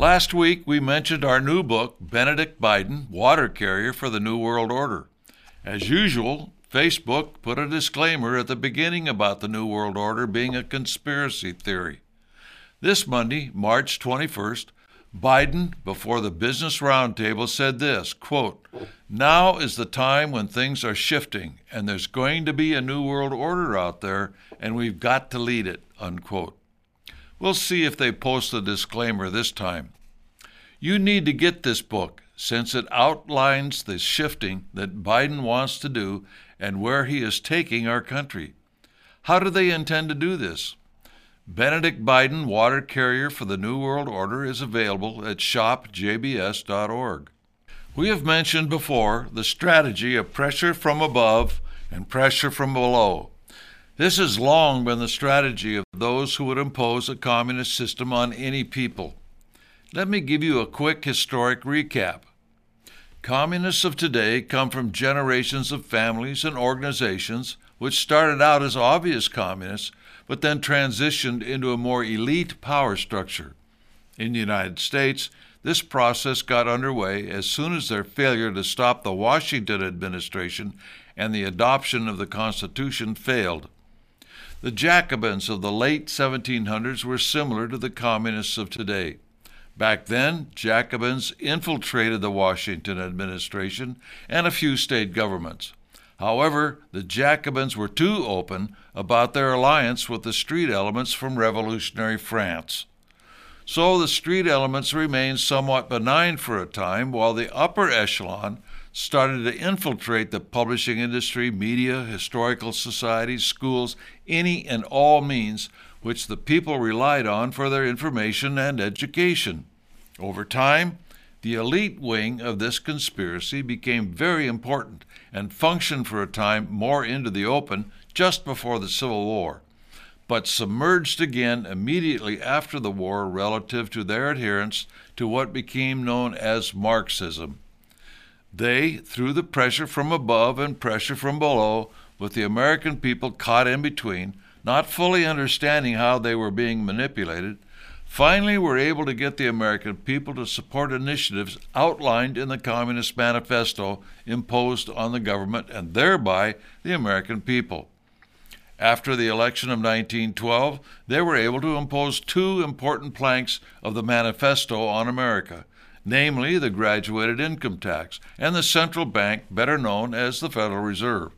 Last week, we mentioned our new book, Benedict Biden Water Carrier for the New World Order. As usual, Facebook put a disclaimer at the beginning about the New World Order being a conspiracy theory. This Monday, March 21st, Biden, before the Business Roundtable, said this quote, Now is the time when things are shifting, and there's going to be a new world order out there, and we've got to lead it. Unquote. We'll see if they post the disclaimer this time. You need to get this book since it outlines the shifting that Biden wants to do and where he is taking our country. How do they intend to do this? Benedict Biden Water Carrier for the New World Order is available at shopjbs.org. We have mentioned before the strategy of pressure from above and pressure from below. This has long been the strategy of those who would impose a communist system on any people. Let me give you a quick historic recap. Communists of today come from generations of families and organizations which started out as obvious communists but then transitioned into a more elite power structure. In the United States, this process got underway as soon as their failure to stop the Washington administration and the adoption of the Constitution failed. The Jacobins of the late 1700s were similar to the communists of today. Back then, Jacobins infiltrated the Washington administration and a few state governments. However, the Jacobins were too open about their alliance with the street elements from revolutionary France. So the street elements remained somewhat benign for a time while the upper echelon started to infiltrate the publishing industry, media, historical societies, schools, any and all means which the people relied on for their information and education. Over time, the elite wing of this conspiracy became very important and functioned for a time more into the open just before the Civil War, but submerged again immediately after the war relative to their adherence to what became known as Marxism. They, through the pressure from above and pressure from below, with the American people caught in between, not fully understanding how they were being manipulated, finally were able to get the American people to support initiatives outlined in the Communist Manifesto imposed on the government and thereby the American people. After the election of 1912, they were able to impose two important planks of the manifesto on America, namely the graduated income tax and the central bank, better known as the Federal Reserve.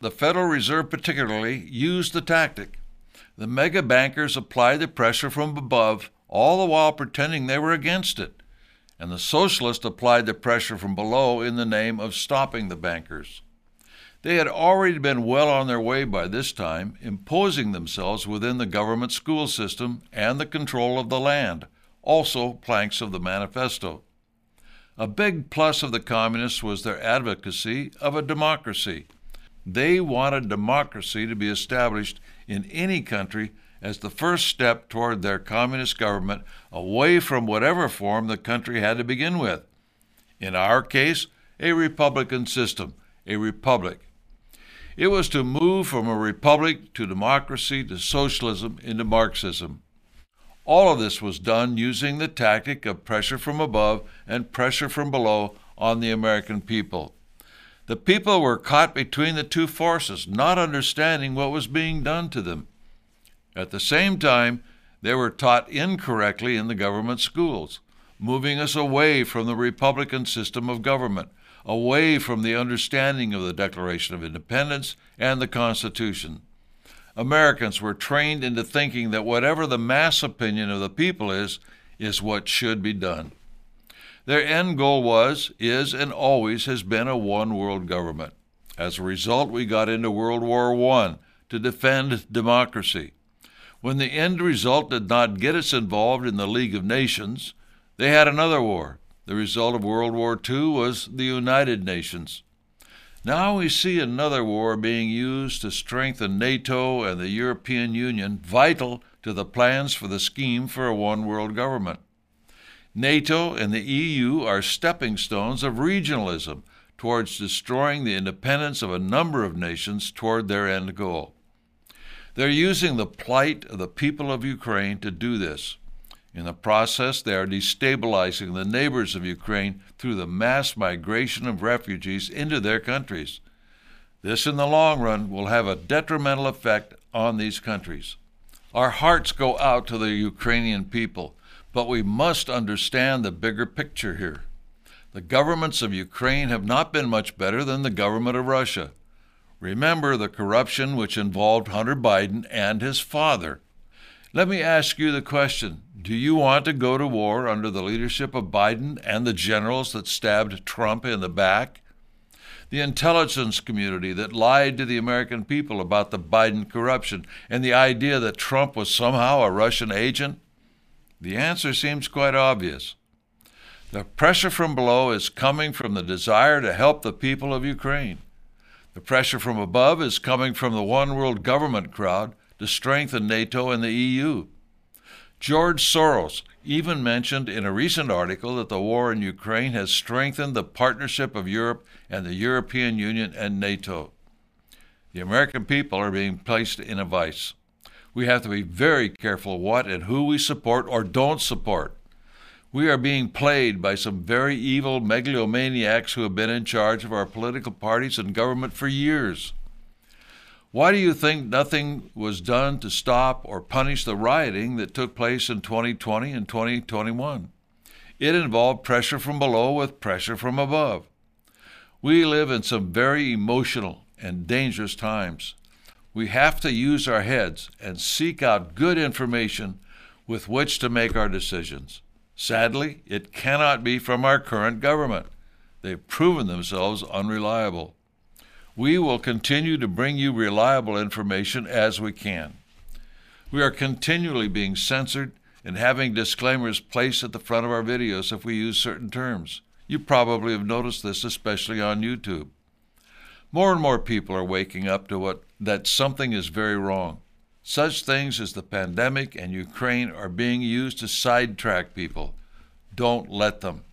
The Federal Reserve, particularly, used the tactic the mega bankers applied the pressure from above, all the while pretending they were against it. And the socialists applied the pressure from below in the name of stopping the bankers. They had already been well on their way by this time, imposing themselves within the government school system and the control of the land, also planks of the manifesto. A big plus of the communists was their advocacy of a democracy. They wanted democracy to be established in any country as the first step toward their communist government away from whatever form the country had to begin with. In our case, a republican system, a republic. It was to move from a republic to democracy to socialism into Marxism. All of this was done using the tactic of pressure from above and pressure from below on the American people. The people were caught between the two forces, not understanding what was being done to them. At the same time, they were taught incorrectly in the government schools, moving us away from the Republican system of government, away from the understanding of the Declaration of Independence and the Constitution. Americans were trained into thinking that whatever the mass opinion of the people is, is what should be done. Their end goal was, is, and always has been a one world government. As a result, we got into World War I to defend democracy. When the end result did not get us involved in the League of Nations, they had another war. The result of World War II was the United Nations. Now we see another war being used to strengthen NATO and the European Union, vital to the plans for the scheme for a one world government. NATO and the EU are stepping stones of regionalism towards destroying the independence of a number of nations toward their end goal. They're using the plight of the people of Ukraine to do this. In the process, they are destabilizing the neighbors of Ukraine through the mass migration of refugees into their countries. This, in the long run, will have a detrimental effect on these countries. Our hearts go out to the Ukrainian people, but we must understand the bigger picture here. The governments of Ukraine have not been much better than the government of Russia. Remember the corruption which involved Hunter Biden and his father. Let me ask you the question Do you want to go to war under the leadership of Biden and the generals that stabbed Trump in the back? The intelligence community that lied to the American people about the Biden corruption and the idea that Trump was somehow a Russian agent? The answer seems quite obvious. The pressure from below is coming from the desire to help the people of Ukraine. The pressure from above is coming from the one world government crowd to strengthen NATO and the EU. George Soros even mentioned in a recent article that the war in Ukraine has strengthened the partnership of Europe and the European Union and NATO. The American people are being placed in a vice. We have to be very careful what and who we support or don't support. We are being played by some very evil megalomaniacs who have been in charge of our political parties and government for years. Why do you think nothing was done to stop or punish the rioting that took place in 2020 and 2021? It involved pressure from below with pressure from above. We live in some very emotional and dangerous times. We have to use our heads and seek out good information with which to make our decisions. Sadly, it cannot be from our current government. They've proven themselves unreliable. We will continue to bring you reliable information as we can. We are continually being censored and having disclaimers placed at the front of our videos if we use certain terms. You probably have noticed this, especially on YouTube. More and more people are waking up to what that something is very wrong. Such things as the pandemic and Ukraine are being used to sidetrack people. Don't let them.